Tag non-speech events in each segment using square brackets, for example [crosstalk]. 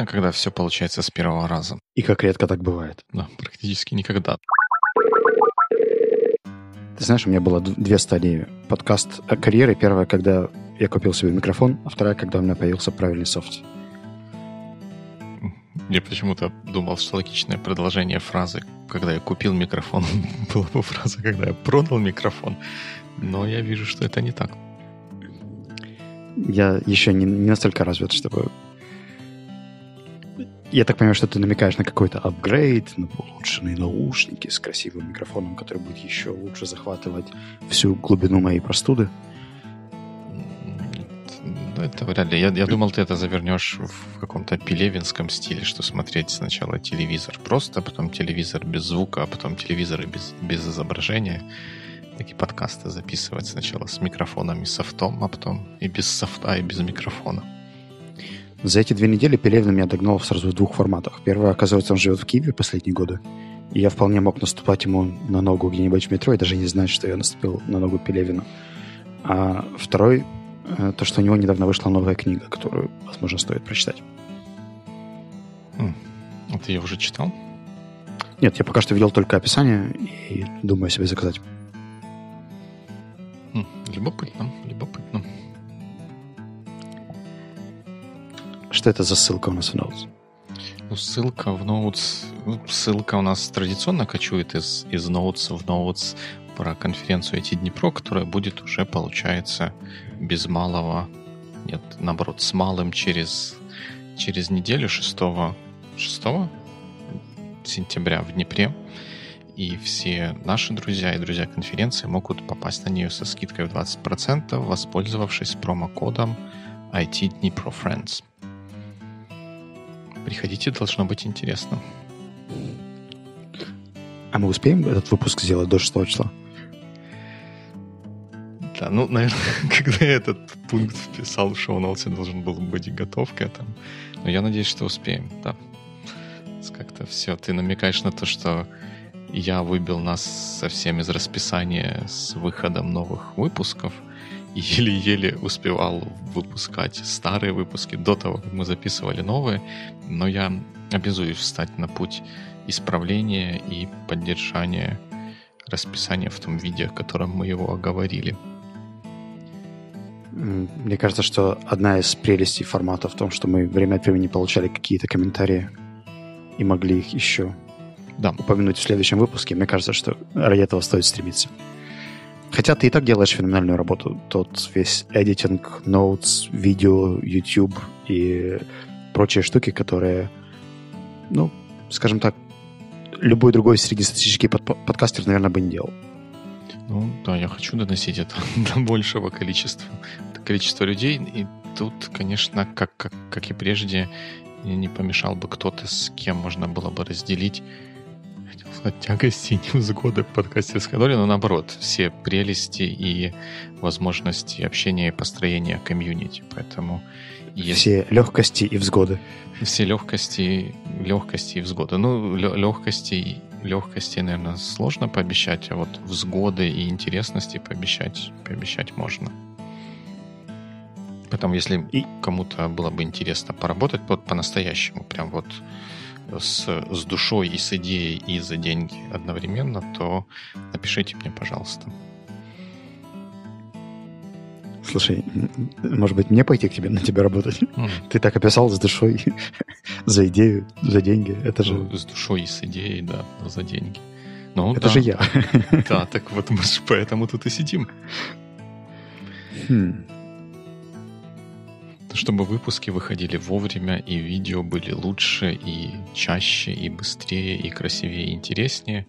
приятно, когда все получается с первого раза. И как редко так бывает. Да, практически никогда. Ты знаешь, у меня было две стадии подкаст карьеры. Первая, когда я купил себе микрофон, а вторая, когда у меня появился правильный софт. Я почему-то думал, что логичное продолжение фразы «когда я купил микрофон» [laughs] была бы фраза «когда я продал микрофон». Но я вижу, что это не так. Я еще не, не настолько развит, чтобы... Я так понимаю, что ты намекаешь на какой-то апгрейд, на улучшенные наушники с красивым микрофоном, который будет еще лучше захватывать всю глубину моей простуды. Ну, это вряд ли. Я, я думал, ты это завернешь в каком-то пелевинском стиле, что смотреть сначала телевизор просто, потом телевизор без звука, а потом телевизор без, без изображения такие подкасты записывать сначала с микрофоном и софтом, а потом и без софта, и без микрофона. За эти две недели Пелевин меня догнал сразу в двух форматах. Первый, оказывается, он живет в Киеве последние годы. И я вполне мог наступать ему на ногу где-нибудь в метро и даже не знать, что я наступил на ногу Пелевина. А второй, э, то, что у него недавно вышла новая книга, которую, возможно, стоит прочитать. А ты ее уже читал? Нет, я пока что видел только описание и думаю себе заказать. Любопытно, любопытно. Что это за ссылка у нас в Notes? Ну, ссылка в Notes... Ну, ссылка у нас традиционно кочует из, из Notes в Notes про конференцию IT Днепро, которая будет уже, получается, без малого... Нет, наоборот, с малым через, через неделю, 6, 6 сентября в Днепре и все наши друзья и друзья конференции могут попасть на нее со скидкой в 20%, воспользовавшись промокодом IT Dnipro Friends. Приходите, должно быть интересно. А мы успеем этот выпуск сделать до 6 числа? Да, ну, наверное, [laughs] когда я этот пункт вписал в шоу-ноуте, должен был быть готов к этому. Но я надеюсь, что успеем, да. Как-то все. Ты намекаешь на то, что я выбил нас совсем из расписания с выходом новых выпусков еле-еле успевал выпускать старые выпуски до того, как мы записывали новые, но я обязуюсь встать на путь исправления и поддержания расписания в том виде, в котором мы его оговорили. Мне кажется, что одна из прелестей формата в том, что мы время от времени получали какие-то комментарии и могли их еще да. упомянуть в следующем выпуске. Мне кажется, что ради этого стоит стремиться. Хотя ты и так делаешь феноменальную работу. Тот весь эдитинг, notes, видео, YouTube и прочие штуки, которые, ну, скажем так, любой другой среднестатистический под подкастер, наверное, бы не делал. Ну, да, я хочу доносить это [laughs] до большего количества, количества людей. И тут, конечно, как, как, как и прежде, не помешал бы кто-то, с кем можно было бы разделить от тягости [laughs] и невзгоды подкастерской доли, но наоборот, все прелести и возможности общения и построения комьюнити. Поэтому если... Все легкости и взгоды. Все легкости, легкости и взгоды. Ну, легкости, легкости, наверное, сложно пообещать, а вот взгоды и интересности пообещать, пообещать можно. Поэтому, если и... кому-то было бы интересно поработать вот по-настоящему, прям вот с, с душой и с идеей и за деньги одновременно, то напишите мне, пожалуйста. Слушай, может быть, мне пойти к тебе на тебя работать? Mm. Ты так описал с душой, [laughs] за идею, за деньги. Это же... С душой и с идеей, да, за деньги. Ну, Это да. же я. Да, так вот мы же поэтому тут и сидим. Хм чтобы выпуски выходили вовремя, и видео были лучше, и чаще, и быстрее, и красивее, и интереснее,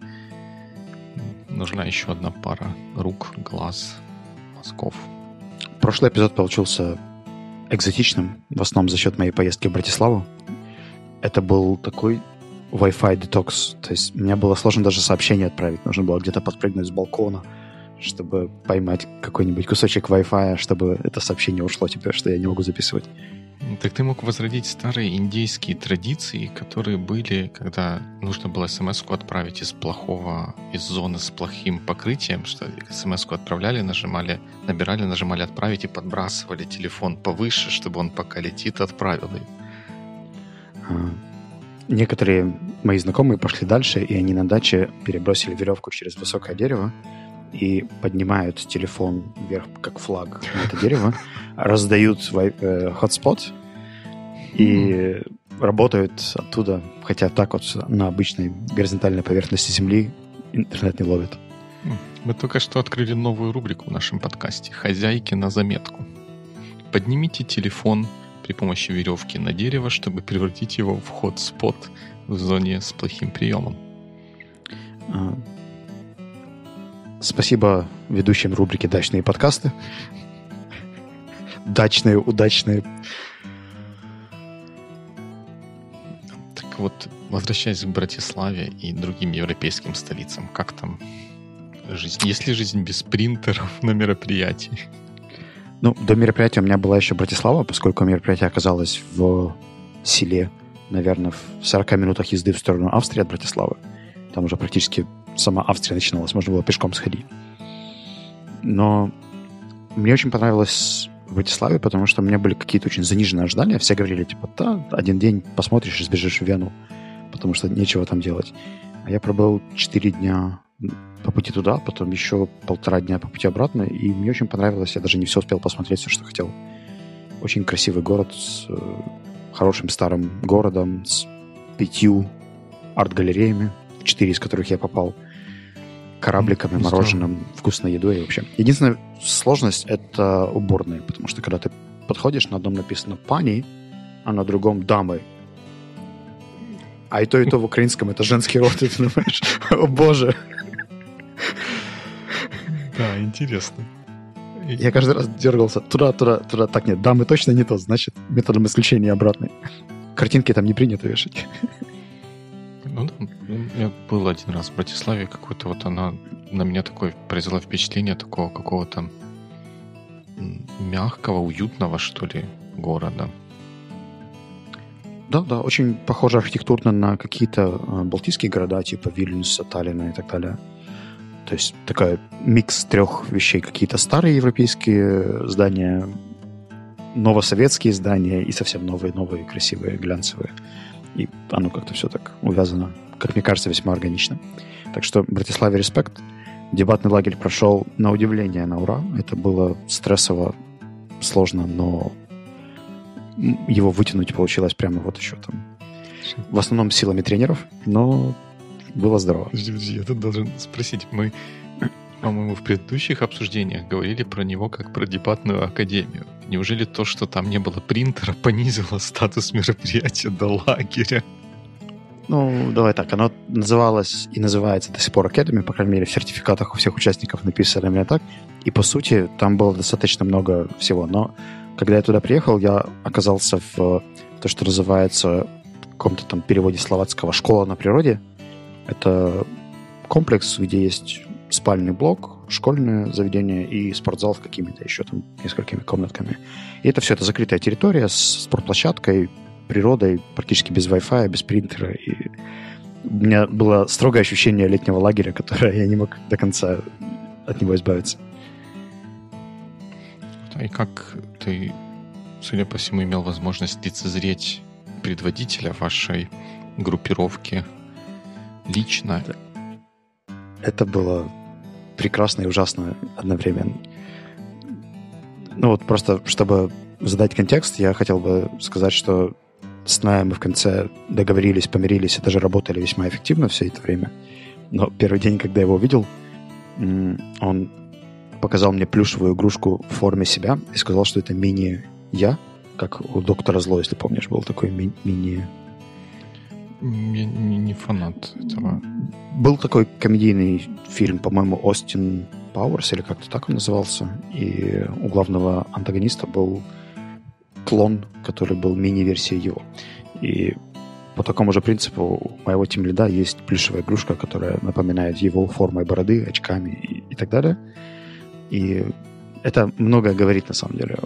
нужна еще одна пара рук, глаз, мозгов. Прошлый эпизод получился экзотичным, в основном за счет моей поездки в Братиславу. Это был такой Wi-Fi детокс. То есть мне было сложно даже сообщение отправить. Нужно было где-то подпрыгнуть с балкона, чтобы поймать какой-нибудь кусочек Wi-Fi, чтобы это сообщение ушло теперь, что я не могу записывать. Так ты мог возродить старые индейские традиции, которые были, когда нужно было смс-ку отправить из плохого, из зоны с плохим покрытием, что смс-ку отправляли, нажимали, набирали, нажимали отправить и подбрасывали телефон повыше, чтобы он пока летит, отправил ее. А, некоторые мои знакомые пошли дальше, и они на даче перебросили веревку через высокое дерево и поднимают телефон вверх, как флаг на это дерево, раздают хотспот э, и работают оттуда, хотя так вот на обычной горизонтальной поверхности Земли интернет не ловит. Мы только что открыли новую рубрику в нашем подкасте «Хозяйки на заметку». Поднимите телефон при помощи веревки на дерево, чтобы превратить его в хот-спот в зоне с плохим приемом. Спасибо ведущим рубрики «Дачные подкасты». Дачные, удачные. Так вот, возвращаясь к Братиславе и другим европейским столицам, как там жизнь? Есть ли жизнь без принтеров на мероприятии? Ну, до мероприятия у меня была еще Братислава, поскольку мероприятие оказалось в селе, наверное, в 40 минутах езды в сторону Австрии от Братиславы. Там уже практически сама Австрия начиналась, можно было пешком сходить. Но мне очень понравилось в Братиславе, потому что у меня были какие-то очень заниженные ожидания. Все говорили, типа, да, один день посмотришь и сбежишь в Вену, потому что нечего там делать. А я пробыл 4 дня по пути туда, потом еще полтора дня по пути обратно, и мне очень понравилось. Я даже не все успел посмотреть, все, что хотел. Очень красивый город с э, хорошим старым городом, с пятью арт-галереями, четыре из которых я попал, корабликами, mm, мороженым, вкусной едой и вообще. Единственная сложность — это уборные, потому что когда ты подходишь, на одном написано «пани», а на другом «дамы». А и то, и то в украинском это женский род, ты думаешь, о боже. Да, интересно. Я каждый раз дергался туда, туда, туда. Так, нет, дамы точно не то, значит, методом исключения обратный. Картинки там не принято вешать. Ну да, я был один раз в Братиславе, какой-то вот она на меня такое произвела впечатление такого какого-то мягкого, уютного, что ли, города. Да, да, очень похоже архитектурно на какие-то э, балтийские города, типа Вильнюса, Таллина и так далее. То есть такая микс трех вещей. Какие-то старые европейские здания, новосоветские здания и совсем новые-новые, красивые, глянцевые. И оно как-то все так увязано, как мне кажется, весьма органично. Так что Братиславе респект. Дебатный лагерь прошел на удивление, на ура. Это было стрессово, сложно, но его вытянуть получилось прямо вот еще там. В основном силами тренеров, но было здорово. Подожди, подожди, я тут должен спросить. Мы, по-моему, в предыдущих обсуждениях говорили про него как про дебатную академию. Неужели то, что там не было принтера, понизило статус мероприятия до лагеря? Ну, давай так, оно называлось и называется до сих пор Academy, по крайней мере, в сертификатах у всех участников написано именно так. И, по сути, там было достаточно много всего. Но когда я туда приехал, я оказался в то, что называется в каком-то там переводе словацкого «школа на природе», это комплекс, где есть спальный блок, школьное заведение и спортзал с какими-то еще там несколькими комнатками. И это все, это закрытая территория с спортплощадкой, природой, практически без Wi-Fi, без принтера. И у меня было строгое ощущение летнего лагеря, [laughs] которое я не мог до конца от него избавиться. И как ты, судя по всему, имел возможность лицезреть предводителя вашей группировки лично. Это было прекрасно и ужасно одновременно. Ну вот просто, чтобы задать контекст, я хотел бы сказать, что с Ная мы в конце договорились, помирились и даже работали весьма эффективно все это время. Но первый день, когда я его увидел, он показал мне плюшевую игрушку в форме себя и сказал, что это мини-я, как у доктора Зло, если помнишь, был такой ми- мини я не, не фанат этого. Был такой комедийный фильм, по-моему, Остин Пауэрс, или как-то так он назывался. И у главного антагониста был клон, который был мини-версией его. И по такому же принципу у моего тим лида есть плюшевая игрушка, которая напоминает его формой бороды, очками и, и так далее. И это многое говорит на самом деле.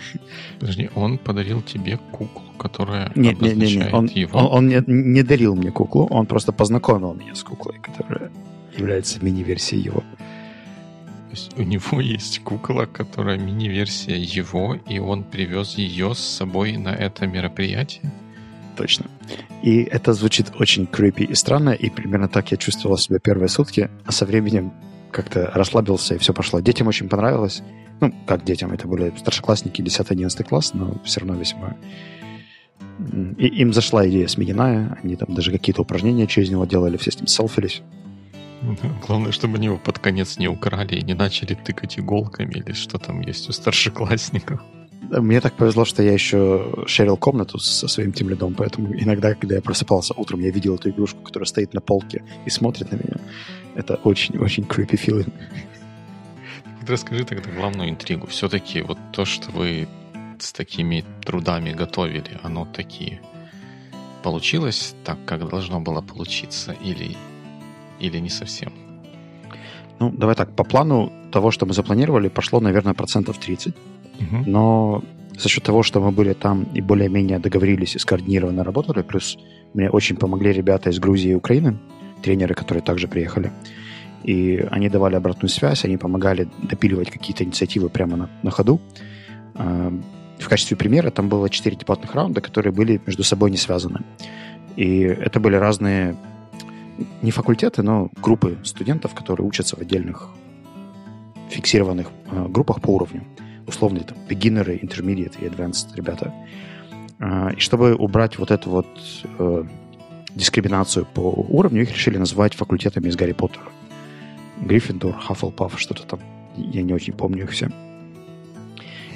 [laughs] Подожди, он подарил тебе куклу, которая нет, нет, нет, нет. Он, его? Он, он не, не дарил мне куклу, он просто познакомил меня с куклой, которая является мини-версией его. То есть у него [laughs] есть кукла, которая мини-версия его, и он привез ее с собой на это мероприятие? точно. И это звучит очень creepy и странно, и примерно так я чувствовал себя первые сутки, а со временем как-то расслабился, и все пошло. Детям очень понравилось. Ну, как детям, это были старшеклассники, 10-11 класс, но все равно весьма... И им зашла идея Смигиная, они там даже какие-то упражнения через него делали, все с ним селфились. Главное, чтобы они его под конец не украли и не начали тыкать иголками или что там есть у старшеклассников. Мне так повезло, что я еще шерил комнату со своим тем лидом, поэтому иногда, когда я просыпался утром, я видел эту игрушку, которая стоит на полке и смотрит на меня. Это очень-очень creepy feeling. Расскажи тогда главную интригу. Все-таки вот то, что вы с такими трудами готовили, оно такие получилось так, как должно было получиться, или, или не совсем? Ну, давай так, по плану того, что мы запланировали, пошло, наверное, процентов 30. Угу. Но за счет того, что мы были там и более-менее договорились и скоординированно работали, плюс мне очень помогли ребята из Грузии и Украины, тренеры, которые также приехали, и они давали обратную связь, они помогали допиливать какие-то инициативы прямо на, на ходу. А, в качестве примера там было четыре дебатных раунда, которые были между собой не связаны. И это были разные, не факультеты, но группы студентов, которые учатся в отдельных фиксированных э, группах по уровню. Условно, там, beginner, intermediate и advanced ребята. Э, и чтобы убрать вот эту вот э, дискриминацию по уровню, их решили называть факультетами из Гарри Поттера. Гриффиндор, Хаффлпаф, что-то там. Я не очень помню их все.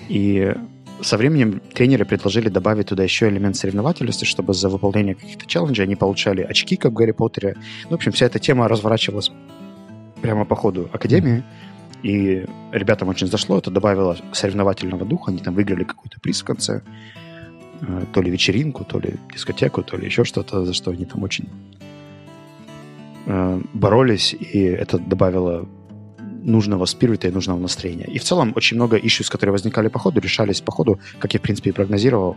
И со временем тренеры предложили добавить туда еще элемент соревновательности, чтобы за выполнение каких-то челленджей они получали очки, как в Гарри Поттере. Ну, в общем, вся эта тема разворачивалась прямо по ходу Академии. И ребятам очень зашло, это добавило соревновательного духа. Они там выиграли какой-то приз в конце. Э, то ли вечеринку, то ли дискотеку, то ли еще что-то, за что они там очень э, боролись. И это добавило нужного спирита и нужного настроения. И в целом очень много issues, которые возникали по ходу, решались по ходу, как я, в принципе, и прогнозировал,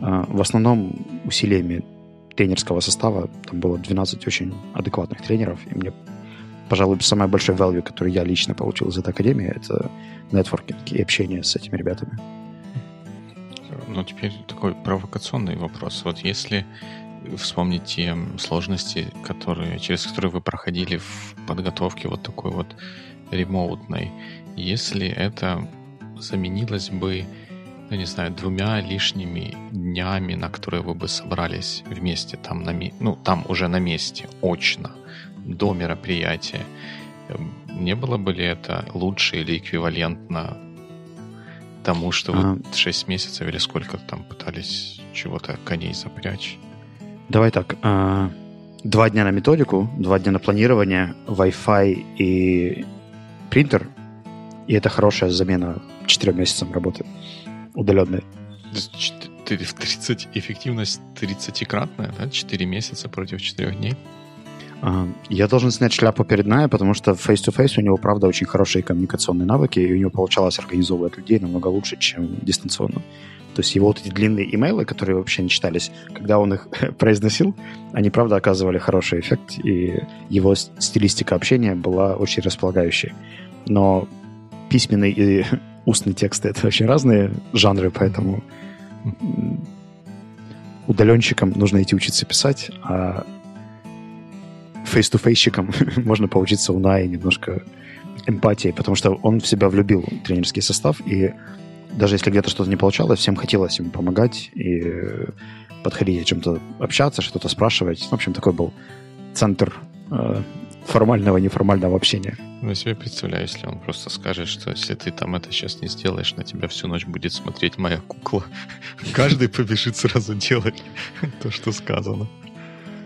э, в основном усилиями тренерского состава. Там было 12 очень адекватных тренеров, и мне пожалуй, самое большое value, которое я лично получил из этой академии, это нетворкинг и общение с этими ребятами. Ну, теперь такой провокационный вопрос. Вот если вспомнить те сложности, которые, через которые вы проходили в подготовке вот такой вот ремоутной, если это заменилось бы, ну, не знаю, двумя лишними днями, на которые вы бы собрались вместе там, на, ну, там уже на месте, очно, до мероприятия, эм, не было бы ли это лучше или эквивалентно тому, что а... вы 6 месяцев или сколько там пытались чего-то коней запрячь? Давай так. А, два дня на методику, два дня на планирование, Wi-Fi и принтер. И это хорошая замена четырем месяцам работы удаленной. 30, эффективность 30-кратная, да? 4 месяца против 4 дней? А, я должен снять шляпу перед Ная, потому что face-to-face у него, правда, очень хорошие коммуникационные навыки, и у него получалось организовывать людей намного лучше, чем дистанционно. То есть его вот эти длинные имейлы, которые вообще не читались, когда он их [laughs] произносил, они, правда, оказывали хороший эффект, и его стилистика общения была очень располагающей. Но письменный и [laughs] устный тексты — это очень разные жанры, поэтому удаленщикам нужно идти учиться писать, а фейс-то-фейсчиком [laughs] можно поучиться у Наи немножко эмпатии, потому что он в себя влюбил тренерский состав, и даже если где-то что-то не получалось, всем хотелось ему помогать и подходить чем-то общаться, что-то спрашивать. В общем, такой был центр э, формального и неформального общения. Ну, я себе представляю, если он просто скажет, что если ты там это сейчас не сделаешь, на тебя всю ночь будет смотреть моя кукла. [laughs] Каждый побежит сразу делать [laughs] то, что сказано.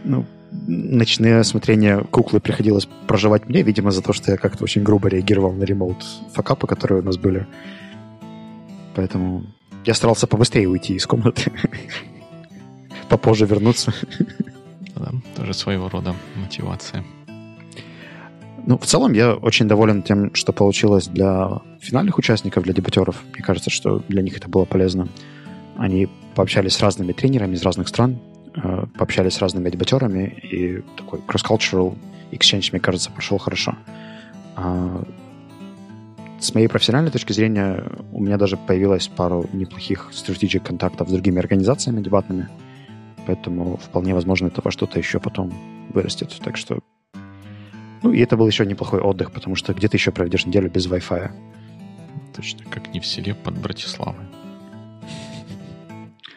Ну, ночные смотрения куклы приходилось проживать мне, видимо, за то, что я как-то очень грубо реагировал на ремоут факапы, которые у нас были. Поэтому я старался побыстрее уйти из комнаты. [laughs] Попозже вернуться. Да, тоже своего рода мотивация. Ну, в целом, я очень доволен тем, что получилось для финальных участников, для дебатеров. Мне кажется, что для них это было полезно. Они пообщались с разными тренерами из разных стран, пообщались с разными дебатерами, и такой cross-cultural exchange, мне кажется, пошел хорошо. А, с моей профессиональной точки зрения, у меня даже появилось пару неплохих стратегических контактов с другими организациями дебатными. поэтому вполне возможно это во что-то еще потом вырастет. Так что... Ну, и это был еще неплохой отдых, потому что где ты еще проведешь неделю без Wi-Fi? Точно, как не в селе под Братиславой.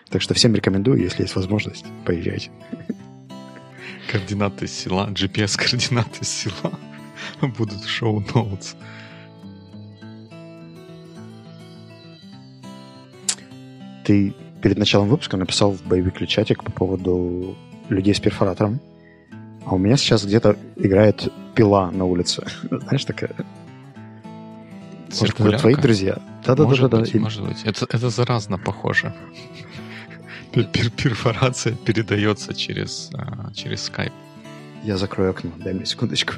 Так что всем рекомендую, если есть возможность, поезжайте. Координаты села, GPS-координаты села будут в шоу-ноутс. Ты перед началом выпуска написал в боевик чатик по поводу людей с перфоратором. А у меня сейчас где-то играет пила на улице. [laughs] Знаешь, такая... Может, это твои друзья? Да-да-да. да. Может быть. Это, это заразно похоже перфорация передается через, а, через Skype. Я закрою окно, дай мне секундочку.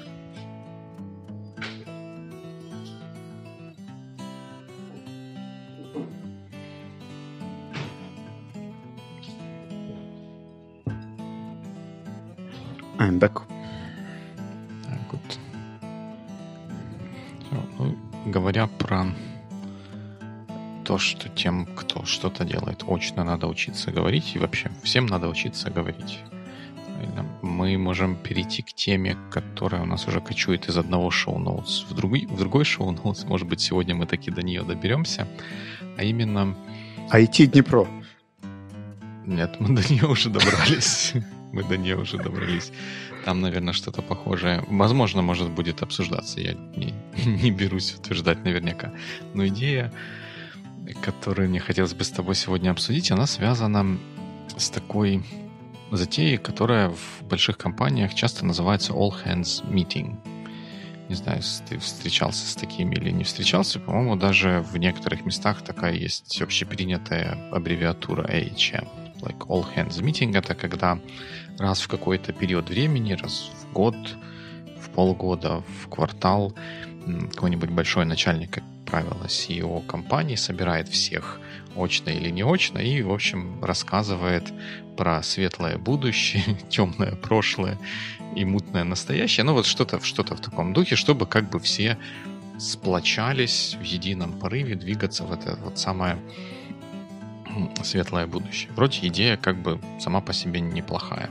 Что тем, кто что-то делает очно, надо учиться говорить, и вообще всем надо учиться говорить. Мы можем перейти к теме, которая у нас уже кочует из одного шоу-ноутс в другой, в другой шоу-ноутс. Может быть, сегодня мы таки до нее доберемся. А именно... IT Днепро. Нет, мы до нее уже добрались. [laughs] Мы до нее уже добрались. Там, наверное, что-то похожее. Возможно, может будет обсуждаться. Я не, [laughs] не берусь утверждать наверняка. Но идея которую мне хотелось бы с тобой сегодня обсудить, она связана с такой затеей, которая в больших компаниях часто называется All Hands Meeting. Не знаю, ты встречался с такими или не встречался. По-моему, даже в некоторых местах такая есть общепринятая аббревиатура AHM. Like All Hands Meeting — это когда раз в какой-то период времени, раз в год, в полгода, в квартал какой-нибудь большой начальник правило, CEO компании собирает всех очно или не очно и, в общем, рассказывает про светлое будущее, [laughs] темное прошлое и мутное настоящее. Ну вот что-то что в таком духе, чтобы как бы все сплочались в едином порыве двигаться в это вот самое светлое будущее. Вроде идея как бы сама по себе неплохая.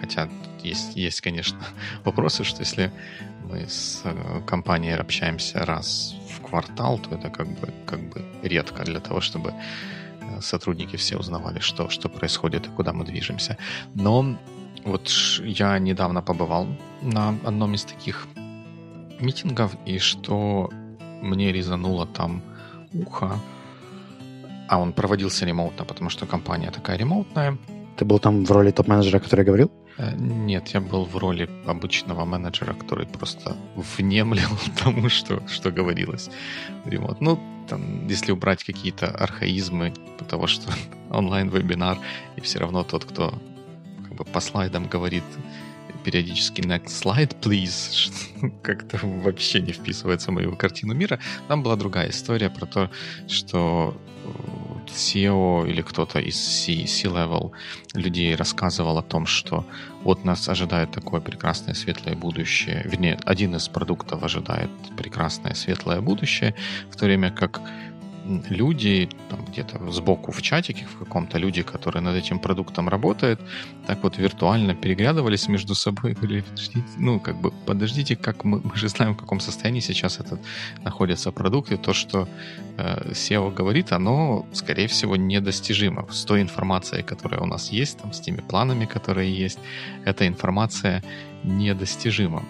Хотя есть, есть, конечно, [laughs] вопросы, что если мы с э, компанией общаемся раз квартал, то это как бы, как бы редко для того, чтобы э, сотрудники все узнавали, что, что происходит и куда мы движемся. Но вот я недавно побывал на одном из таких митингов, и что мне резануло там ухо, а он проводился ремоутно, потому что компания такая ремоутная. Ты был там в роли топ-менеджера, который говорил? Э, нет, я был в роли обычного менеджера, который просто внемлил [laughs] тому, что, что говорилось. Ремонт. Ну, там, если убрать какие-то архаизмы, того, что [laughs] онлайн-вебинар, и все равно тот, кто как бы по слайдам говорит периодически next slide, please, [laughs] как-то вообще не вписывается в мою картину мира. Там была другая история про то, что SEO или кто-то из C-level людей рассказывал о том, что вот нас ожидает такое прекрасное светлое будущее, вернее, один из продуктов ожидает прекрасное светлое будущее, в то время как люди, там где-то сбоку в чатике в каком-то, люди, которые над этим продуктом работают, так вот виртуально переглядывались между собой говорили, подождите, ну, как бы, подождите, как мы, мы же знаем, в каком состоянии сейчас этот находится продукт, и то, что э, SEO говорит, оно, скорее всего, недостижимо. С той информацией, которая у нас есть, там, с теми планами, которые есть, эта информация недостижима.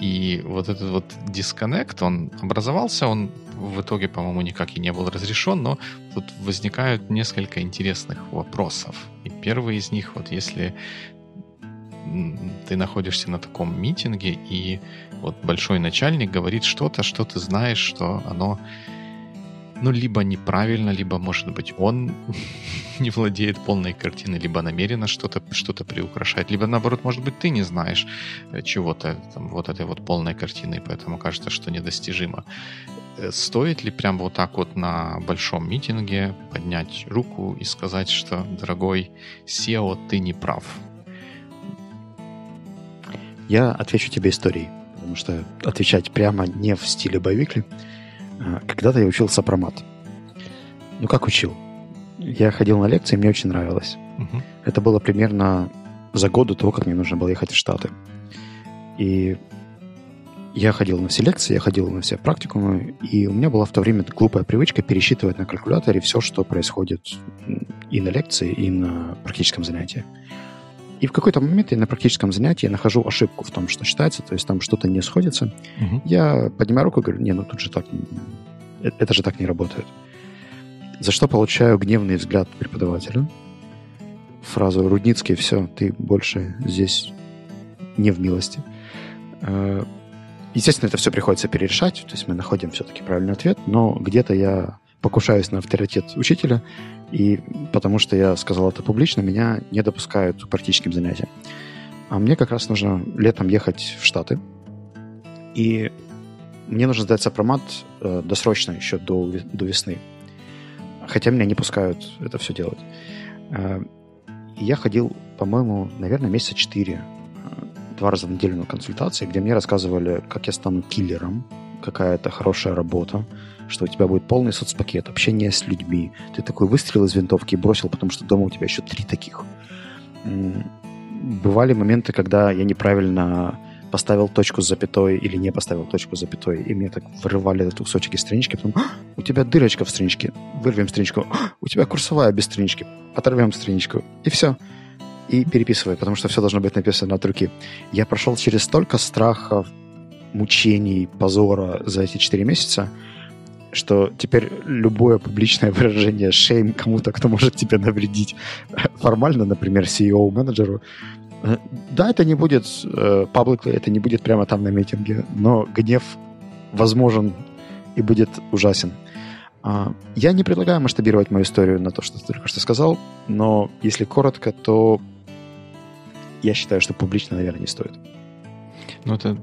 И вот этот вот дисконнект, он образовался, он в итоге, по-моему, никак и не был разрешен, но тут возникают несколько интересных вопросов. И первый из них, вот если ты находишься на таком митинге, и вот большой начальник говорит что-то, что ты знаешь, что оно ну, либо неправильно, либо, может быть, он [laughs] не владеет полной картиной, либо намеренно что-то что приукрашает, либо, наоборот, может быть, ты не знаешь э, чего-то, там, вот этой вот полной картины, поэтому кажется, что недостижимо. Э, стоит ли прям вот так вот на большом митинге поднять руку и сказать, что, дорогой SEO, ты не прав? Я отвечу тебе историей, потому что отвечать прямо не в стиле боевикли – когда-то я учил сопромат. Ну, как учил? Я ходил на лекции, мне очень нравилось. Угу. Это было примерно за год до того, как мне нужно было ехать в Штаты. И я ходил на все лекции, я ходил на все практикумы, и у меня была в то время глупая привычка пересчитывать на калькуляторе все, что происходит и на лекции, и на практическом занятии. И в какой-то момент я на практическом занятии нахожу ошибку в том, что считается, то есть там что-то не сходится. Угу. Я поднимаю руку и говорю, не, ну тут же так, э, это же так не работает. За что получаю гневный взгляд преподавателя. Фразу «Рудницкий, все, ты больше здесь не в милости». Э, естественно, это все приходится перерешать, то есть мы находим все-таки правильный ответ, но где-то я покушаюсь на авторитет учителя, и потому что я сказал это публично, меня не допускают к практическим занятиям. А мне как раз нужно летом ехать в Штаты, и мне нужно сдать сопромат э, досрочно еще до, до весны. Хотя меня не пускают это все делать. Э, я ходил, по-моему, наверное, месяца четыре два раза в неделю на консультации, где мне рассказывали, как я стану киллером, какая это хорошая работа, что у тебя будет полный соцпакет, общение с людьми. Ты такой выстрелил из винтовки бросил, потому что дома у тебя еще три таких. Бывали моменты, когда я неправильно поставил точку с запятой или не поставил точку с запятой, и мне так вырывали этот кусочек из странички, потом «А, у тебя дырочка в страничке, вырвем страничку, «А, у тебя курсовая без странички, оторвем страничку, и все и переписывай, потому что все должно быть написано от руки. Я прошел через столько страхов, мучений, позора за эти четыре месяца, что теперь любое публичное выражение шейм кому-то, кто может тебе навредить формально, например, CEO-менеджеру, э, да, это не будет э, publicly, это не будет прямо там на митинге, но гнев возможен и будет ужасен. А, я не предлагаю масштабировать мою историю на то, что ты только что сказал, но если коротко, то я считаю, что публично, наверное, не стоит. Ну, это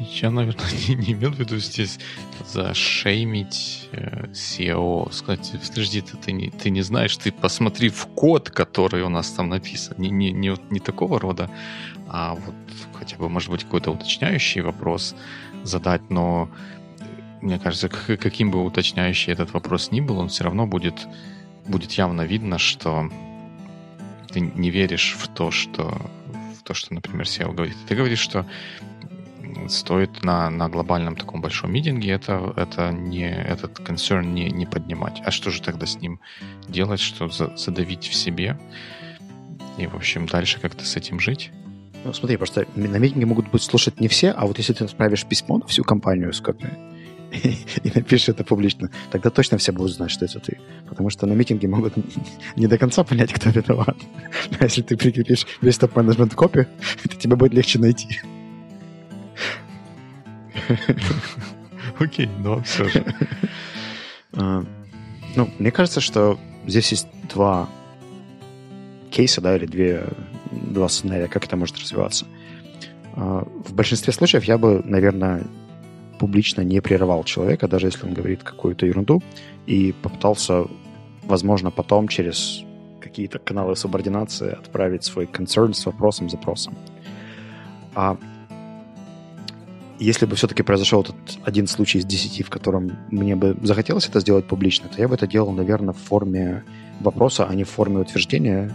я, наверное, [laughs] не, не имел в виду здесь зашеймить э, SEO, сказать, подожди, ты, ты, не, ты не знаешь, ты посмотри в код, который у нас там написан. Не, не, не, не такого рода, а вот хотя бы, может быть, какой-то уточняющий вопрос задать, но мне кажется, каким бы уточняющий этот вопрос ни был, он все равно будет, будет явно видно, что ты не веришь в то, что то, что, например, SEO говорит. Ты говоришь, что стоит на, на глобальном таком большом митинге это, это не, этот concern не, не поднимать. А что же тогда с ним делать, что за, задавить в себе и, в общем, дальше как-то с этим жить? Ну, смотри, просто на митинге могут быть слушать не все, а вот если ты отправишь письмо на всю компанию с [laughs] и напишешь это публично, тогда точно все будут знать, что это ты. Потому что на митинге могут [laughs] не до конца понять, кто виноват. [laughs] А если ты прикрепишь весь топ-менеджмент копию, то тебе будет легче найти. [laughs] Окей, но все же. [laughs] А, ну, мне кажется, что здесь есть два кейса, да, или две, два сценария, как это может развиваться. А, в большинстве случаев я бы, наверное, публично не прерывал человека, даже если он говорит какую-то ерунду, и попытался, возможно, потом через какие-то каналы субординации отправить свой concern с вопросом, запросом. А если бы все-таки произошел этот один случай из десяти, в котором мне бы захотелось это сделать публично, то я бы это делал, наверное, в форме вопроса, а не в форме утверждения.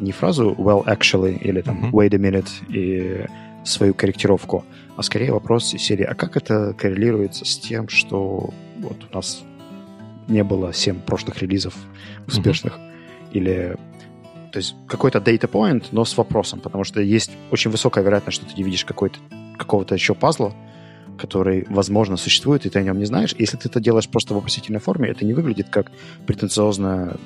Не фразу well actually или там wait a minute и свою корректировку, а скорее вопрос из серии, а как это коррелируется с тем, что вот у нас не было 7 прошлых релизов успешных, mm-hmm. или то есть какой-то data point, но с вопросом, потому что есть очень высокая вероятность, что ты не видишь какой-то, какого-то еще пазла, который, возможно, существует, и ты о нем не знаешь. Если ты это делаешь просто в вопросительной форме, это не выглядит как претенциозное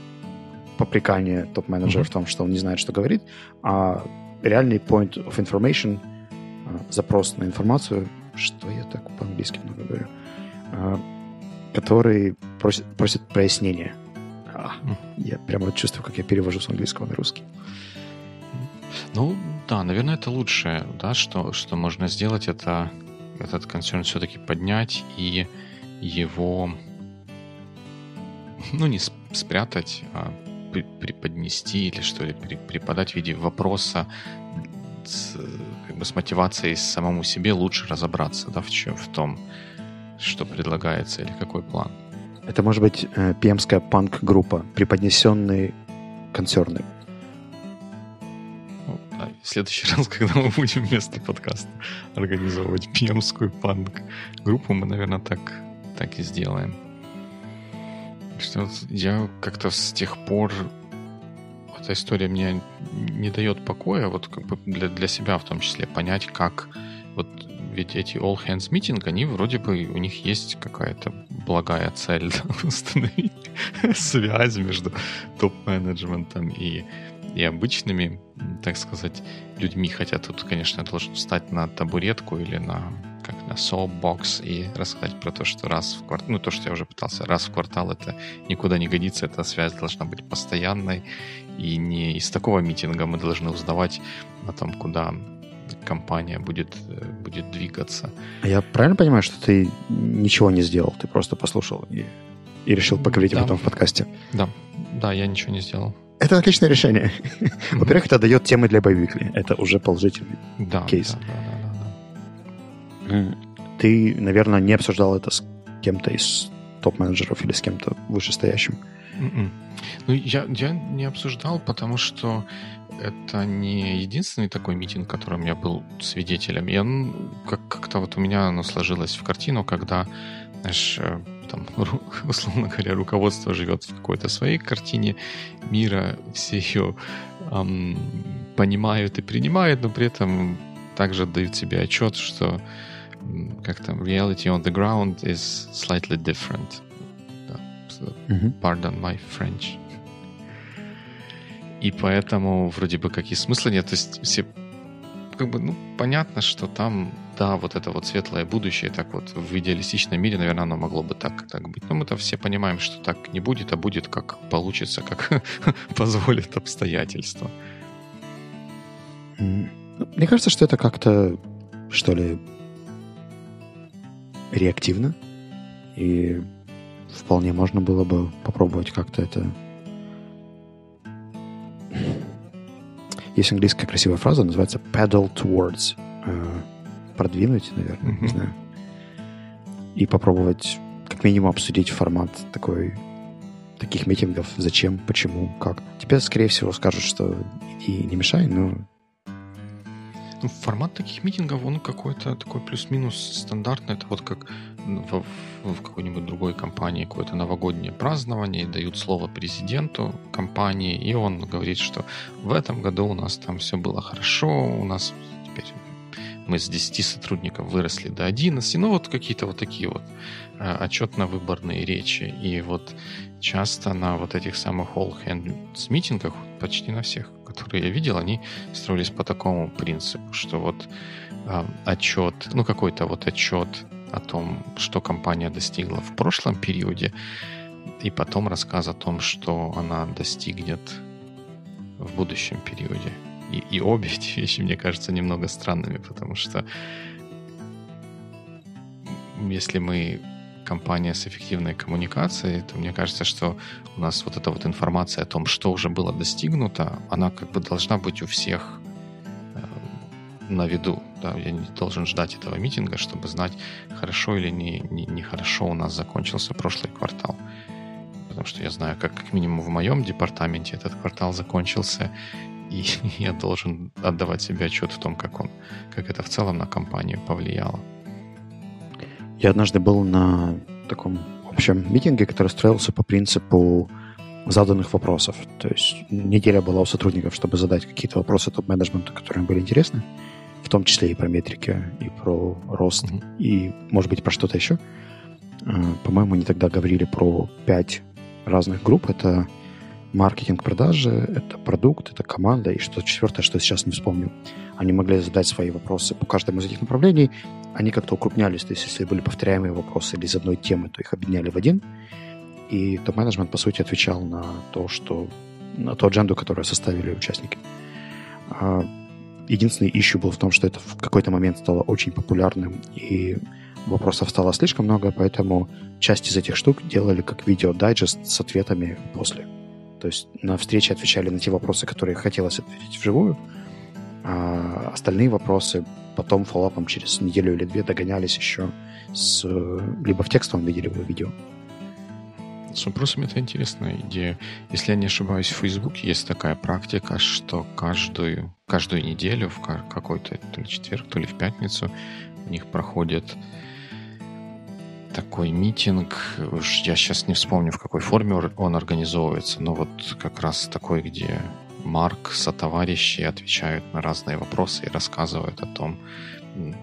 попрекание топ-менеджера mm-hmm. в том, что он не знает, что говорит, а реальный point of information — а, запрос на информацию, что я так по-английски много говорю, а, который просит, просит прояснения. А, я прямо чувствую, как я перевожу с английского на русский. Ну, да, наверное, это лучшее, да, что, что можно сделать, это этот концерн все-таки поднять и его, ну, не спрятать, а преподнести или что ли, преподать в виде вопроса как бы с мотивацией самому себе лучше разобраться да, в, чем, в том, что предлагается или какой план. Это может быть э, пемская панк-группа, преподнесенные концерны. А в следующий раз, [laughs] когда мы будем вместо подкаста организовывать пьемскую панк-группу, мы, наверное, так, так и сделаем. Что я как-то с тех пор эта история мне не дает покоя, вот как бы для, для себя в том числе, понять, как вот ведь эти all hands meeting, они вроде бы, у них есть какая-то благая цель [laughs] да, установить [laughs] связь между топ-менеджментом и, и обычными, так сказать, людьми. Хотя тут, конечно, должен встать на табуретку или на как на soapbox и рассказать про то, что раз в квартал, ну то, что я уже пытался, раз в квартал это никуда не годится, эта связь должна быть постоянной, и не из такого митинга мы должны узнавать о том, куда компания будет, э, будет двигаться. А я правильно понимаю, что ты ничего не сделал, ты просто послушал и, и решил поговорить да. об этом в подкасте? Да, да, я ничего не сделал. Это отличное решение. Во-первых, это дает темы для боевикли. Это уже положительный да, кейс. Да, да, да, да, Ты, наверное, не обсуждал это с кем-то из топ-менеджеров или с кем-то вышестоящим? Mm-mm. Ну, я, я не обсуждал, потому что это не единственный такой митинг, которым я был свидетелем. Я как- как-то вот у меня оно сложилось в картину, когда, знаешь, э, там, [laughs] условно говоря, руководство живет в какой-то своей картине мира, все ее эм, понимают и принимают, но при этом также дают себе отчет, что как там reality on the ground is slightly different. Pardon my French. И поэтому вроде бы как и смысла нет. То есть все как бы, ну, понятно, что там, да, вот это вот светлое будущее, так вот в идеалистичном мире, наверное, оно могло бы так, так быть. Но мы-то все понимаем, что так не будет, а будет как получится, как [laughs] позволит обстоятельства. Мне кажется, что это как-то, что ли, реактивно. И вполне можно было бы попробовать как-то это... Есть английская красивая фраза, называется pedal towards. Э, продвинуть, наверное, mm-hmm. не знаю. И попробовать как минимум обсудить формат такой таких митингов, зачем, почему, как. Тебе, скорее всего, скажут, что и не мешай, но ну, формат таких митингов, он какой-то такой плюс-минус стандартный. Это вот как в, в какой-нибудь другой компании какое-то новогоднее празднование, дают слово президенту компании, и он говорит, что в этом году у нас там все было хорошо, у нас теперь мы с 10 сотрудников выросли до 11, ну вот какие-то вот такие вот э, отчетно-выборные речи. И вот часто на вот этих самых all hands митингах, почти на всех, которые я видел, они строились по такому принципу, что вот э, отчет, ну какой-то вот отчет о том, что компания достигла в прошлом периоде, и потом рассказ о том, что она достигнет в будущем периоде. И, и обе эти вещи, мне кажется, немного странными, потому что если мы компания с эффективной коммуникацией, то мне кажется, что у нас вот эта вот информация о том, что уже было достигнуто, она как бы должна быть у всех э, на виду. Да, я не должен ждать этого митинга, чтобы знать, хорошо или не, не, не хорошо у нас закончился прошлый квартал. Потому что я знаю, как, как минимум в моем департаменте этот квартал закончился, и [laughs] я должен отдавать себе отчет в том, как он, как это в целом на компанию повлияло. Я однажды был на таком общем митинге, который строился по принципу заданных вопросов. То есть неделя была у сотрудников, чтобы задать какие-то вопросы топ-менеджменту, которые им были интересны, в том числе и про метрики, и про рост, mm-hmm. и, может быть, про что-то еще. А, по-моему, они тогда говорили про пять разных групп. Это маркетинг, продажи, это продукт, это команда, и что четвертое, что сейчас не вспомню. Они могли задать свои вопросы по каждому из этих направлений, они как-то укрупнялись, то есть если были повторяемые вопросы или из одной темы, то их объединяли в один, и топ-менеджмент, по сути, отвечал на то, что на ту адженду, которую составили участники. А, единственный ищу был в том, что это в какой-то момент стало очень популярным, и вопросов стало слишком много, поэтому часть из этих штук делали как видео-дайджест с ответами после. То есть на встрече отвечали на те вопросы, которые хотелось ответить вживую, а остальные вопросы потом фоллапом через неделю или две догонялись еще с, либо в текстовом виде, либо в видео. С вопросами это интересная идея. Если я не ошибаюсь, в Фейсбуке есть такая практика, что каждую, каждую неделю, в какой-то то ли четверг, то ли в пятницу, у них проходит такой митинг. Уж я сейчас не вспомню, в какой форме он организовывается, но вот как раз такой, где Марк со товарищи отвечают на разные вопросы и рассказывают о том,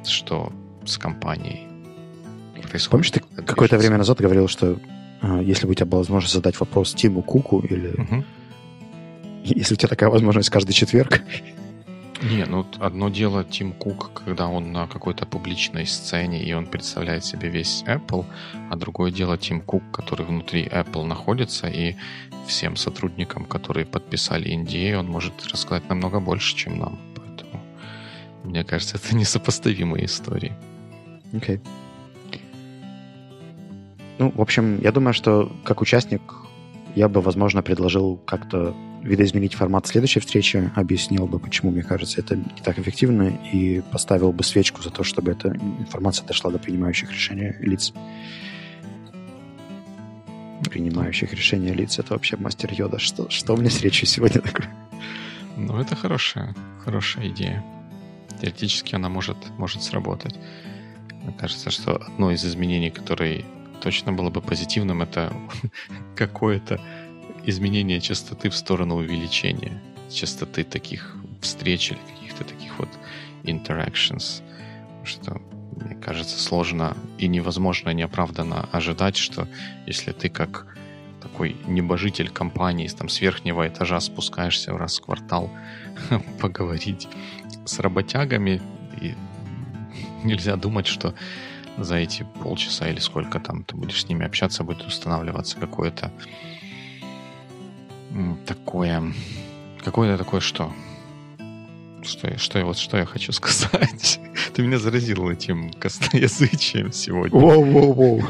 что с компанией происходит. Помнишь, ты какое-то время назад говорил, что а, если бы у тебя была возможность задать вопрос Тиму Куку или... Угу. [laughs] Если у тебя такая возможность каждый четверг... Не, ну одно дело Тим Кук, когда он на какой-то публичной сцене и он представляет себе весь Apple, а другое дело Тим Кук, который внутри Apple находится и всем сотрудникам, которые подписали NDA, он может рассказать намного больше, чем нам. Поэтому, мне кажется, это [laughs] несопоставимые истории. Окей. Okay. Ну, в общем, я думаю, что как участник я бы, возможно, предложил как-то видоизменить формат следующей встречи, объяснил бы, почему, мне кажется, это не так эффективно, и поставил бы свечку за то, чтобы эта информация дошла до принимающих решения лиц. Принимающих решения лиц — это вообще мастер Йода. Что, что у меня с речью сегодня такое? Ну, это хорошая, хорошая идея. Теоретически она может, может сработать. Мне кажется, что одно из изменений, которые точно было бы позитивным, это [laughs] какое-то изменение частоты в сторону увеличения частоты таких встреч или каких-то таких вот interactions. Что, мне кажется, сложно и невозможно неоправданно ожидать, что если ты как такой небожитель компании там, с верхнего этажа спускаешься в раз в квартал [laughs] поговорить с работягами, и нельзя думать, что за эти полчаса или сколько там ты будешь с ними общаться, будет устанавливаться какое-то такое... Какое-то такое что? Что, я, что, вот, что я хочу сказать? [laughs] Ты меня заразил этим косноязычием сегодня. Воу-воу-воу.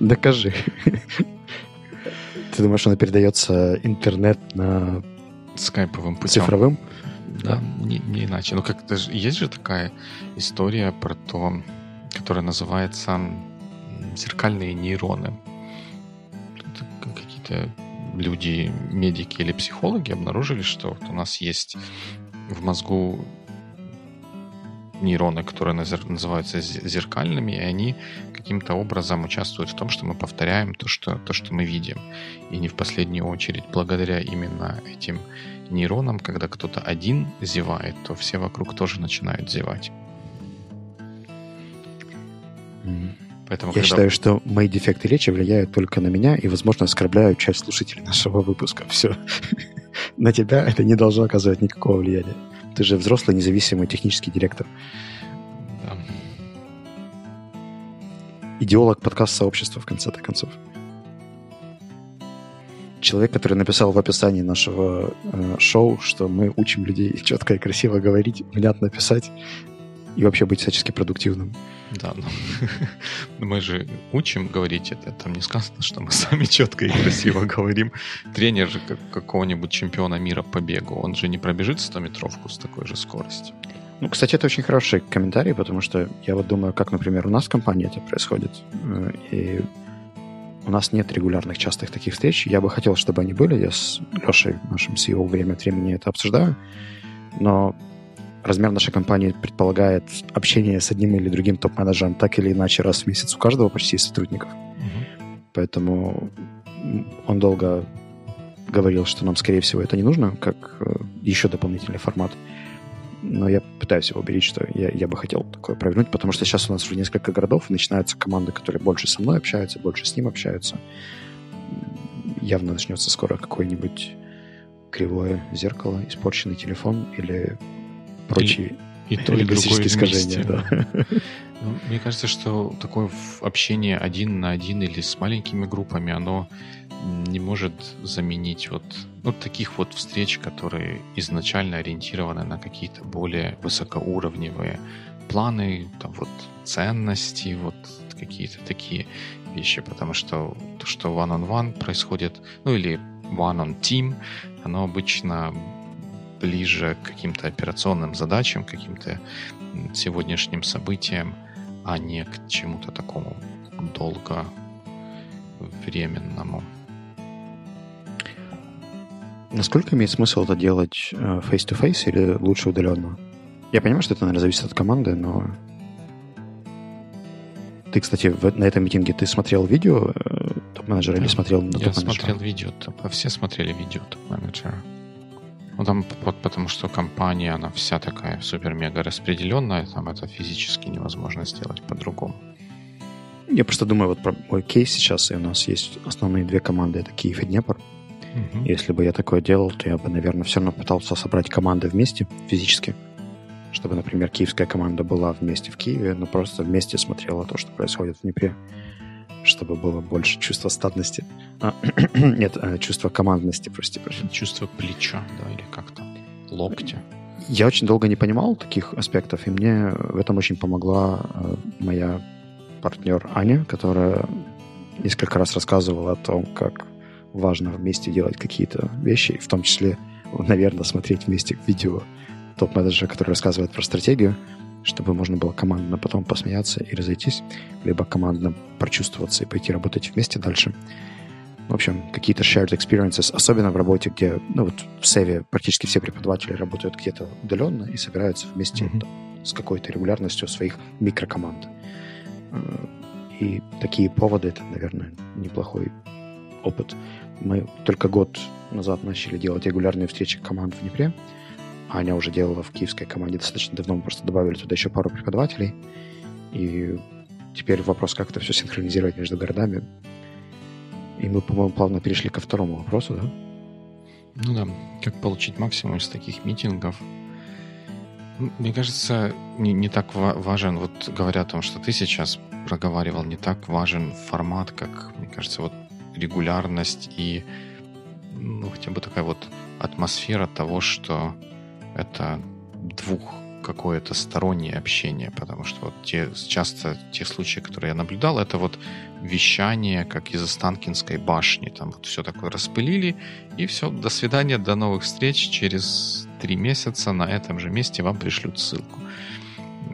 Докажи. Ты думаешь, он передается интернет на скайповым путем? Цифровым? Да, не, не иначе. Ну, как-то есть же такая история про то, которая называется зеркальные нейроны. Это какие-то люди, медики или психологи обнаружили, что вот у нас есть в мозгу нейроны, которые называются зеркальными, и они каким-то образом участвуют в том, что мы повторяем то, что, то, что мы видим. И не в последнюю очередь, благодаря именно этим нейронам, когда кто-то один зевает, то все вокруг тоже начинают зевать. Поэтому, Я когда... считаю, что мои дефекты речи влияют только на меня и, возможно, оскорбляют часть слушателей нашего выпуска. Все. [laughs] На тебя это не должно оказывать никакого влияния. Ты же взрослый, независимый технический директор. Да. Идеолог подкаст-сообщества, в конце-то концов. Человек, который написал в описании нашего э, шоу, что мы учим людей четко и красиво говорить, внятно писать и вообще быть всячески продуктивным. Да, ну, [laughs] мы же учим говорить это. Там не сказано, что мы [laughs] сами четко и красиво [laughs] говорим. Тренер же как, какого-нибудь чемпиона мира по бегу, он же не пробежит 100-метровку с такой же скоростью. Ну, кстати, это очень хороший комментарий, потому что я вот думаю, как, например, у нас в компании это происходит. Э, и у нас нет регулярных частых таких встреч. Я бы хотел, чтобы они были. Я с Лешей, нашим CEO, время от времени это обсуждаю. Но размер нашей компании предполагает общение с одним или другим топ-менеджером так или иначе раз в месяц у каждого почти сотрудников. Mm-hmm. Поэтому он долго говорил, что нам, скорее всего, это не нужно, как э, еще дополнительный формат. Но я пытаюсь его уберечь, что я, я бы хотел такое провернуть, потому что сейчас у нас уже несколько городов, и начинаются команды, которые больше со мной общаются, больше с ним общаются. Явно начнется скоро какое-нибудь кривое зеркало, испорченный телефон или прочие и, и [laughs] то, и другое искажения. Да. [laughs] Ну, мне кажется, что такое общение один на один или с маленькими группами, оно не может заменить вот, вот таких вот встреч, которые изначально ориентированы на какие-то более высокоуровневые планы, там вот ценности, вот какие-то такие вещи, потому что то, что one-on-one -on -one происходит, ну или one-on-team, оно обычно ближе к каким-то операционным задачам, каким-то сегодняшним событиям, а не к чему-то такому долго временному. Насколько имеет смысл это делать э, face-to-face или лучше удаленно? Я понимаю, что это, наверное, зависит от команды, но... Ты, кстати, на этом митинге ты смотрел видео э, топ-менеджера да. или смотрел на Я смотрел видео, топ, все смотрели видео топ-менеджера. Ну, там, вот, потому что компания, она вся такая супер-мега распределенная, там это физически невозможно сделать по-другому. Я просто думаю, вот про мой кейс сейчас, и у нас есть основные две команды, это Киев и Днепр. Угу. Если бы я такое делал, то я бы, наверное, все равно пытался собрать команды вместе физически, чтобы, например, киевская команда была вместе в Киеве, но просто вместе смотрела то, что происходит в Днепре, чтобы было больше чувства статности. А, [clears throat] нет, э, чувство командности, прости, прости. Чувство плеча, да, или как-то локтя. Я очень долго не понимал таких аспектов, и мне в этом очень помогла э, моя партнер Аня, которая несколько раз рассказывала о том, как важно вместе делать какие-то вещи, в том числе, наверное, смотреть вместе видео топ-менеджера, который рассказывает про стратегию, чтобы можно было командно потом посмеяться и разойтись, либо командно прочувствоваться и пойти работать вместе дальше. В общем, какие-то shared experiences, особенно в работе, где, ну вот в Севе практически все преподаватели работают где-то удаленно и собираются вместе mm-hmm. там, с какой-то регулярностью своих микрокоманд. Э, и такие поводы, это, наверное, неплохой опыт. Мы только год назад начали делать регулярные встречи команд в Днепре. Аня уже делала в киевской команде достаточно давно. Мы просто добавили туда еще пару преподавателей. И теперь вопрос, как это все синхронизировать между городами. И мы, по-моему, плавно перешли ко второму вопросу, да? Ну да, как получить максимум из таких митингов. Мне кажется, не, не так важен, вот говоря о том, что ты сейчас проговаривал, не так важен формат, как, мне кажется, вот регулярность и ну, хотя бы такая вот атмосфера того, что это двух какое-то стороннее общение, потому что вот те, часто те случаи, которые я наблюдал, это вот вещание, как из Останкинской башни, там вот все такое распылили, и все, до свидания, до новых встреч, через три месяца на этом же месте вам пришлют ссылку.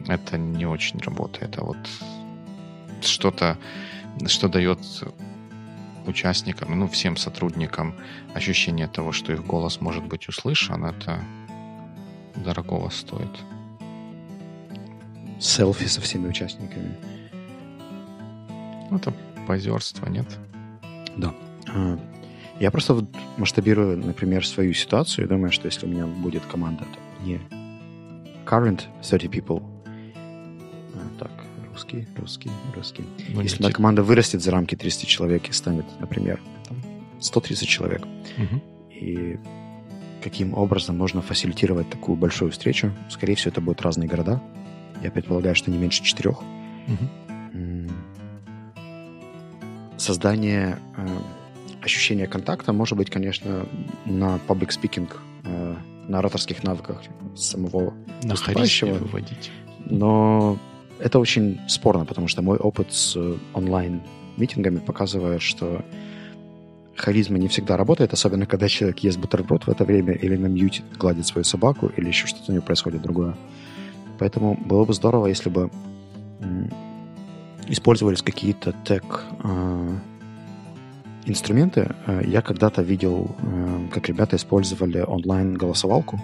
Это не очень работает, а вот что-то, что дает участникам, ну, всем сотрудникам ощущение того, что их голос может быть услышан, это дорогого стоит. Селфи со всеми участниками. Ну, это позерство, нет? Да. А, я просто вот масштабирую, например, свою ситуацию и думаю, что если у меня будет команда то не current 30 people, а, так, русский, русский, русский. Ну, Если моя команда вырастет за рамки 30 человек и станет, например, там, 130 человек, угу. и каким образом можно фасилитировать такую большую встречу? Скорее всего, это будут разные города. Я предполагаю, что не меньше четырех. Угу. Создание э, ощущения контакта может быть, конечно, на public speaking, э, на ораторских навыках самого на выступающего. выводить. Но это очень спорно, потому что мой опыт с э, онлайн-митингами показывает, что харизма не всегда работает, особенно когда человек ест бутерброд в это время или на мьюте гладит свою собаку, или еще что-то у него происходит другое. Поэтому было бы здорово, если бы использовались какие-то тег э, инструменты. Э, я когда-то видел, как ребята использовали онлайн-голосовалку,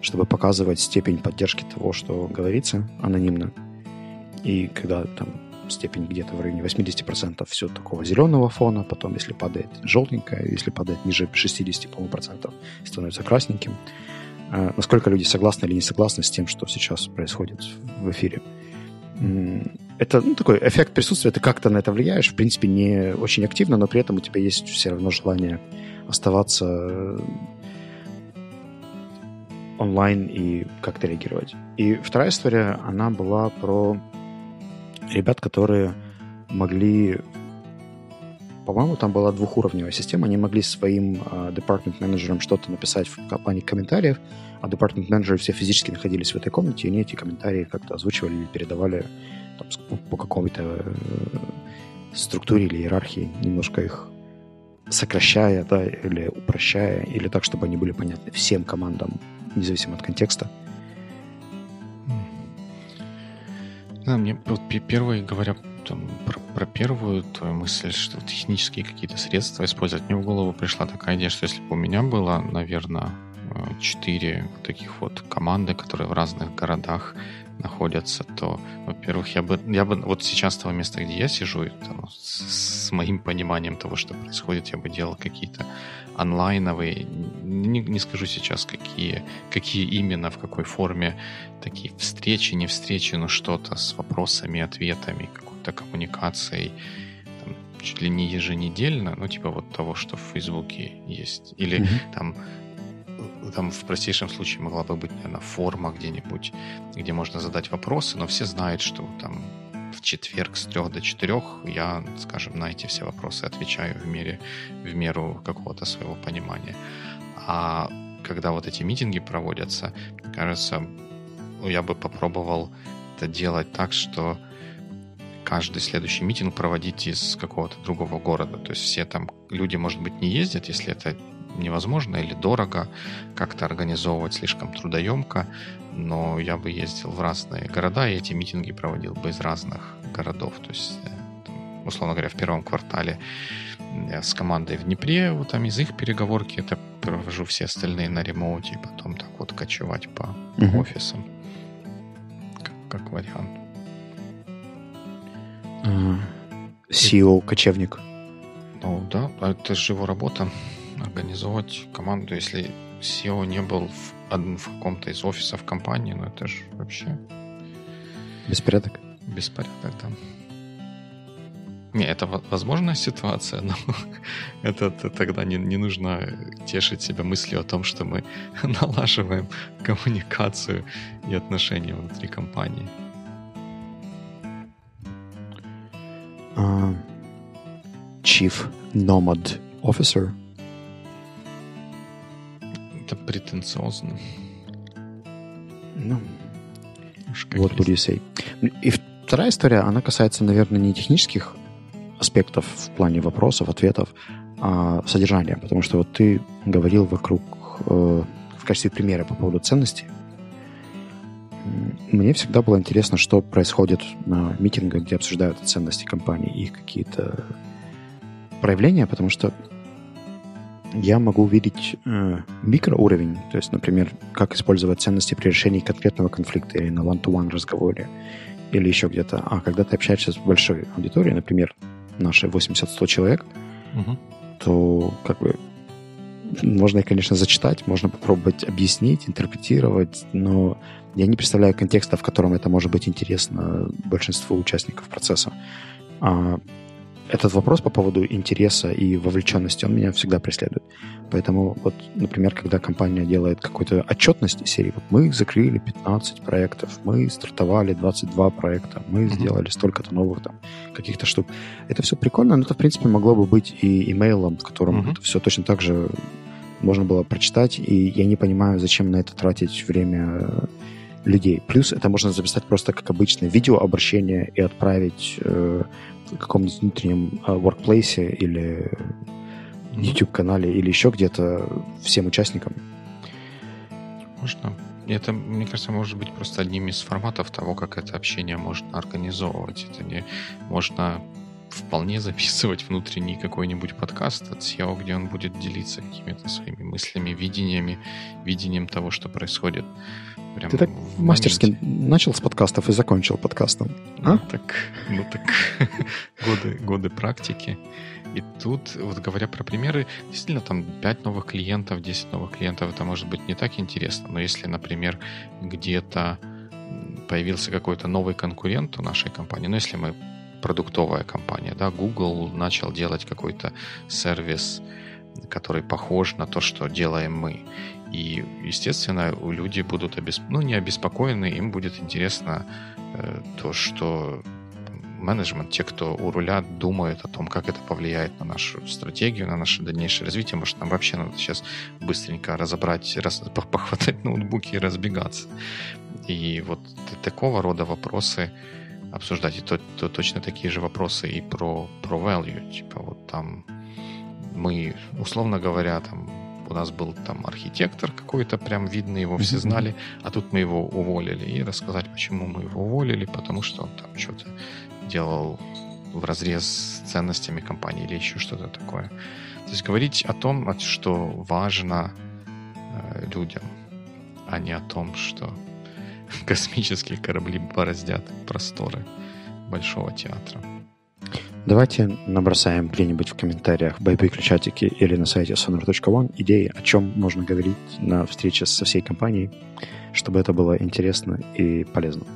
чтобы показывать степень поддержки того, что говорится анонимно. И когда там степень где-то в районе 80% все такого зеленого фона, потом, если падает желтенькое, если падает ниже 60, по процентов, становится красненьким. А насколько люди согласны или не согласны с тем, что сейчас происходит в эфире. Это ну, такой эффект присутствия, ты как-то на это влияешь, в принципе, не очень активно, но при этом у тебя есть все равно желание оставаться э, онлайн и как-то реагировать. И вторая история, она была про ребят, которые могли по-моему, там была двухуровневая система. Они могли своим uh, department менеджерам что-то написать в плане комментариев, а department менеджеры все физически находились в этой комнате, и они эти комментарии как-то озвучивали или передавали там, по какой-то э, структуре или иерархии, немножко их сокращая, да, или упрощая, или так, чтобы они были понятны всем командам, независимо от контекста. Да, мне вот первый, говоря там, про, про первую твою мысль, что технические какие-то средства использовать, мне в голову пришла такая идея, что если бы у меня было, наверное, четыре таких вот команды, которые в разных городах находятся, то, во-первых, я бы, я бы вот сейчас того места, где я сижу, там, с, с моим пониманием того, что происходит, я бы делал какие-то онлайновые, не, не скажу сейчас, какие, какие именно, в какой форме, такие встречи, не встречи, но что-то с вопросами, ответами, какой-то коммуникацией, там, чуть ли не еженедельно, ну, типа вот того, что в Фейсбуке есть. Или mm-hmm. там там в простейшем случае могла бы быть, наверное, форма где-нибудь, где можно задать вопросы, но все знают, что там в четверг с трех до четырех я, скажем, на эти все вопросы отвечаю в, мере, в меру какого-то своего понимания. А когда вот эти митинги проводятся, кажется, я бы попробовал это делать так, что каждый следующий митинг проводить из какого-то другого города. То есть все там люди, может быть, не ездят, если это невозможно или дорого как-то организовывать, слишком трудоемко, но я бы ездил в разные города и эти митинги проводил бы из разных городов. То есть, э, условно говоря, в первом квартале я с командой в Днепре, вот там из их переговорки это провожу все остальные на ремоуте, и потом так вот кочевать по угу. офисам. Как, как вариант. CEO-кочевник. Ну да, а это же его работа организовать команду, если SEO не был в, в каком-то из офисов компании, ну это же вообще... Беспорядок? Беспорядок, да. Не, это возможная ситуация, но [laughs] это, это тогда не, не нужно тешить себя мыслью о том, что мы [laughs] налаживаем коммуникацию и отношения внутри компании. Uh, Chief Nomad Officer – это претенциозно. Ну, вот what would you say? И вторая история, она касается, наверное, не технических аспектов в плане вопросов, ответов, а содержания. Потому что вот ты говорил вокруг, э, в качестве примера по поводу ценностей. Мне всегда было интересно, что происходит на митингах, где обсуждают ценности компании, их какие-то проявления, потому что я могу увидеть э, микроуровень, то есть, например, как использовать ценности при решении конкретного конфликта или на one-to-one разговоре, или еще где-то. А когда ты общаешься с большой аудиторией, например, наши 80-100 человек, угу. то как бы можно их, конечно, зачитать, можно попробовать объяснить, интерпретировать, но я не представляю контекста, в котором это может быть интересно большинству участников процесса. А этот вопрос по поводу интереса и вовлеченности, он меня всегда преследует. Поэтому вот, например, когда компания делает какую-то отчетность серии, вот мы закрыли 15 проектов, мы стартовали 22 проекта, мы mm-hmm. сделали столько-то новых там каких-то штук. Это все прикольно, но это, в принципе, могло бы быть и имейлом, в котором mm-hmm. это все точно так же можно было прочитать, и я не понимаю, зачем на это тратить время людей. Плюс это можно записать просто как обычное видеообращение и отправить э, каком-нибудь внутреннем э, workplace или YouTube-канале или еще где-то всем участникам. Можно. Это, мне кажется, может быть просто одним из форматов того, как это общение можно организовывать. Это не можно вполне записывать внутренний какой-нибудь подкаст от SEO, где он будет делиться какими-то своими мыслями, видениями, видением того, что происходит. Прям Ты так мастерски начал с подкастов и закончил подкастом. Ну, а? так, ну так [laughs] годы, годы практики. И тут, вот говоря про примеры, действительно, там 5 новых клиентов, 10 новых клиентов, это может быть не так интересно. Но если, например, где-то появился какой-то новый конкурент у нашей компании, ну, если мы продуктовая компания, да, Google начал делать какой-то сервис, который похож на то, что делаем мы. И, естественно, у людей будут обесп... ну, не обеспокоены, им будет интересно э, то, что менеджмент, те, кто у руля думают о том, как это повлияет на нашу стратегию, на наше дальнейшее развитие. Может, нам вообще надо сейчас быстренько разобрать, раз, [laughs] похватать ноутбуки и разбегаться. И вот такого рода вопросы обсуждать. И то, то точно такие же вопросы и про, про value. Типа вот там мы, условно говоря, там у нас был там архитектор какой-то, прям видно, его все знали, а тут мы его уволили. И рассказать, почему мы его уволили, потому что он там что-то делал в разрез с ценностями компании или еще что-то такое. То есть говорить о том, что важно э, людям, а не о том, что [laughs] космические корабли бороздят просторы большого театра. Давайте набросаем где-нибудь в комментариях в байбеклю-чатике или на сайте sonar.one идеи, о чем можно говорить на встрече со всей компанией, чтобы это было интересно и полезно.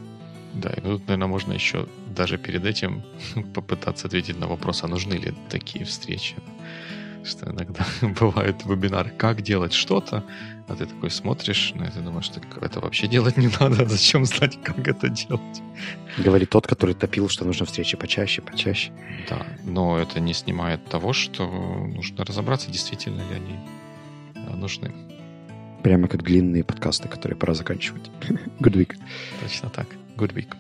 Да, и тут, наверное, можно еще даже перед этим [laughs] попытаться ответить на вопрос, а нужны ли такие встречи. Что иногда [laughs] бывают вебинары, как делать что-то, а ты такой смотришь на это и думаешь, что это вообще делать не надо, [laughs] зачем знать, как это делать? Говорит тот, который топил, что нужно встречи почаще, почаще. Да, но это не снимает того, что нужно разобраться, действительно ли они э, нужны. Прямо как длинные подкасты, которые пора заканчивать. [laughs] Good week. Точно так. Good week.